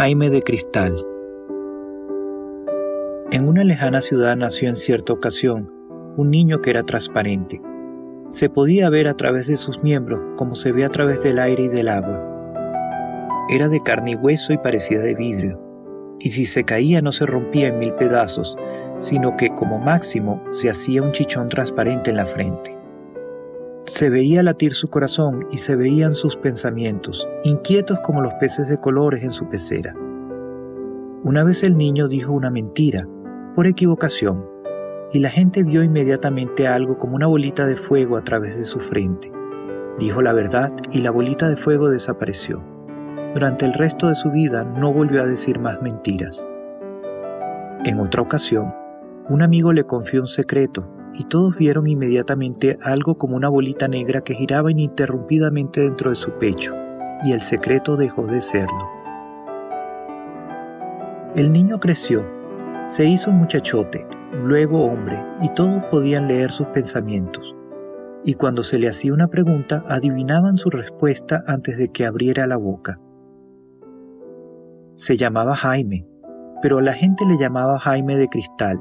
Jaime de Cristal En una lejana ciudad nació en cierta ocasión un niño que era transparente. Se podía ver a través de sus miembros como se ve a través del aire y del agua. Era de carne y hueso y parecía de vidrio, y si se caía no se rompía en mil pedazos, sino que como máximo se hacía un chichón transparente en la frente. Se veía latir su corazón y se veían sus pensamientos, inquietos como los peces de colores en su pecera. Una vez el niño dijo una mentira, por equivocación, y la gente vio inmediatamente algo como una bolita de fuego a través de su frente. Dijo la verdad y la bolita de fuego desapareció. Durante el resto de su vida no volvió a decir más mentiras. En otra ocasión, un amigo le confió un secreto y todos vieron inmediatamente algo como una bolita negra que giraba ininterrumpidamente dentro de su pecho, y el secreto dejó de serlo. El niño creció, se hizo muchachote, luego hombre, y todos podían leer sus pensamientos. Y cuando se le hacía una pregunta, adivinaban su respuesta antes de que abriera la boca. Se llamaba Jaime, pero la gente le llamaba Jaime de Cristal,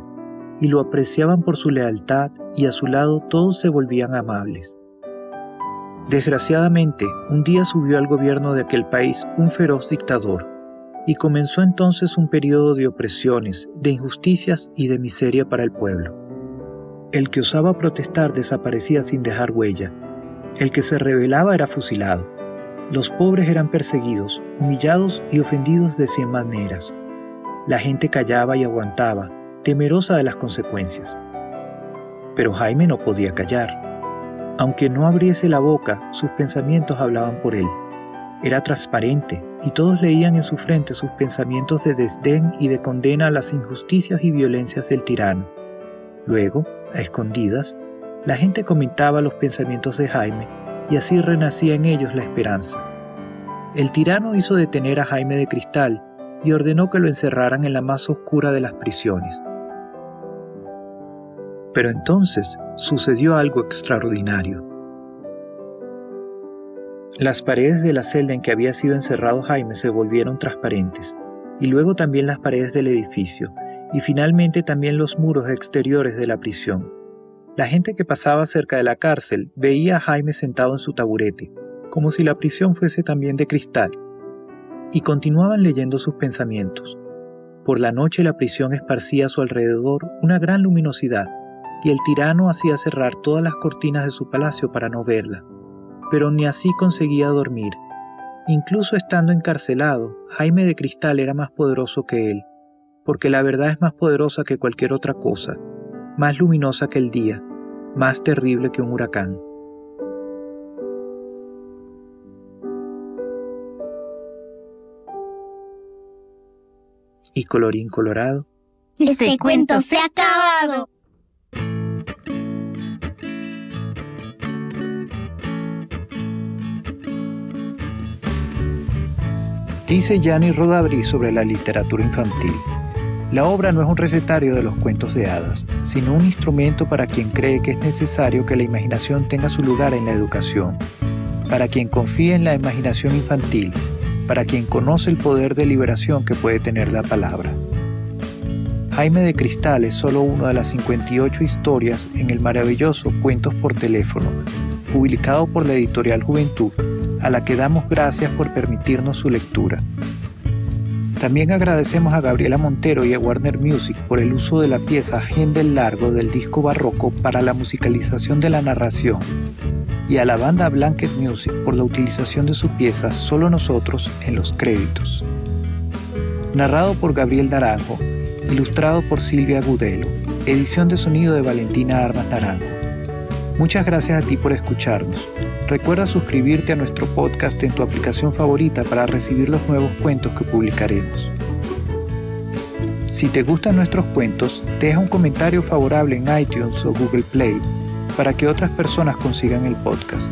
y lo apreciaban por su lealtad y a su lado todos se volvían amables. Desgraciadamente, un día subió al gobierno de aquel país un feroz dictador, y comenzó entonces un periodo de opresiones, de injusticias y de miseria para el pueblo. El que osaba protestar desaparecía sin dejar huella, el que se rebelaba era fusilado, los pobres eran perseguidos, humillados y ofendidos de cien maneras. La gente callaba y aguantaba, temerosa de las consecuencias. Pero Jaime no podía callar. Aunque no abriese la boca, sus pensamientos hablaban por él. Era transparente y todos leían en su frente sus pensamientos de desdén y de condena a las injusticias y violencias del tirano. Luego, a escondidas, la gente comentaba los pensamientos de Jaime y así renacía en ellos la esperanza. El tirano hizo detener a Jaime de Cristal y ordenó que lo encerraran en la más oscura de las prisiones. Pero entonces sucedió algo extraordinario. Las paredes de la celda en que había sido encerrado Jaime se volvieron transparentes, y luego también las paredes del edificio, y finalmente también los muros exteriores de la prisión. La gente que pasaba cerca de la cárcel veía a Jaime sentado en su taburete, como si la prisión fuese también de cristal, y continuaban leyendo sus pensamientos. Por la noche la prisión esparcía a su alrededor una gran luminosidad, y el tirano hacía cerrar todas las cortinas de su palacio para no verla. Pero ni así conseguía dormir. Incluso estando encarcelado, Jaime de Cristal era más poderoso que él, porque la verdad es más poderosa que cualquier otra cosa, más luminosa que el día, más terrible que un huracán. Y colorín colorado. Este cuento se ha acabado. Dice Gianni Rodabri sobre la literatura infantil. La obra no es un recetario de los cuentos de hadas, sino un instrumento para quien cree que es necesario que la imaginación tenga su lugar en la educación, para quien confía en la imaginación infantil, para quien conoce el poder de liberación que puede tener la palabra. Jaime de Cristal es solo una de las 58 historias en el maravilloso Cuentos por teléfono, publicado por la editorial Juventud a la que damos gracias por permitirnos su lectura. También agradecemos a Gabriela Montero y a Warner Music por el uso de la pieza Gendel Largo del disco barroco para la musicalización de la narración y a la banda Blanket Music por la utilización de su pieza Solo Nosotros en los créditos. Narrado por Gabriel Naranjo, ilustrado por Silvia Gudelo, edición de sonido de Valentina Armas Naranjo. Muchas gracias a ti por escucharnos. Recuerda suscribirte a nuestro podcast en tu aplicación favorita para recibir los nuevos cuentos que publicaremos. Si te gustan nuestros cuentos, deja un comentario favorable en iTunes o Google Play para que otras personas consigan el podcast.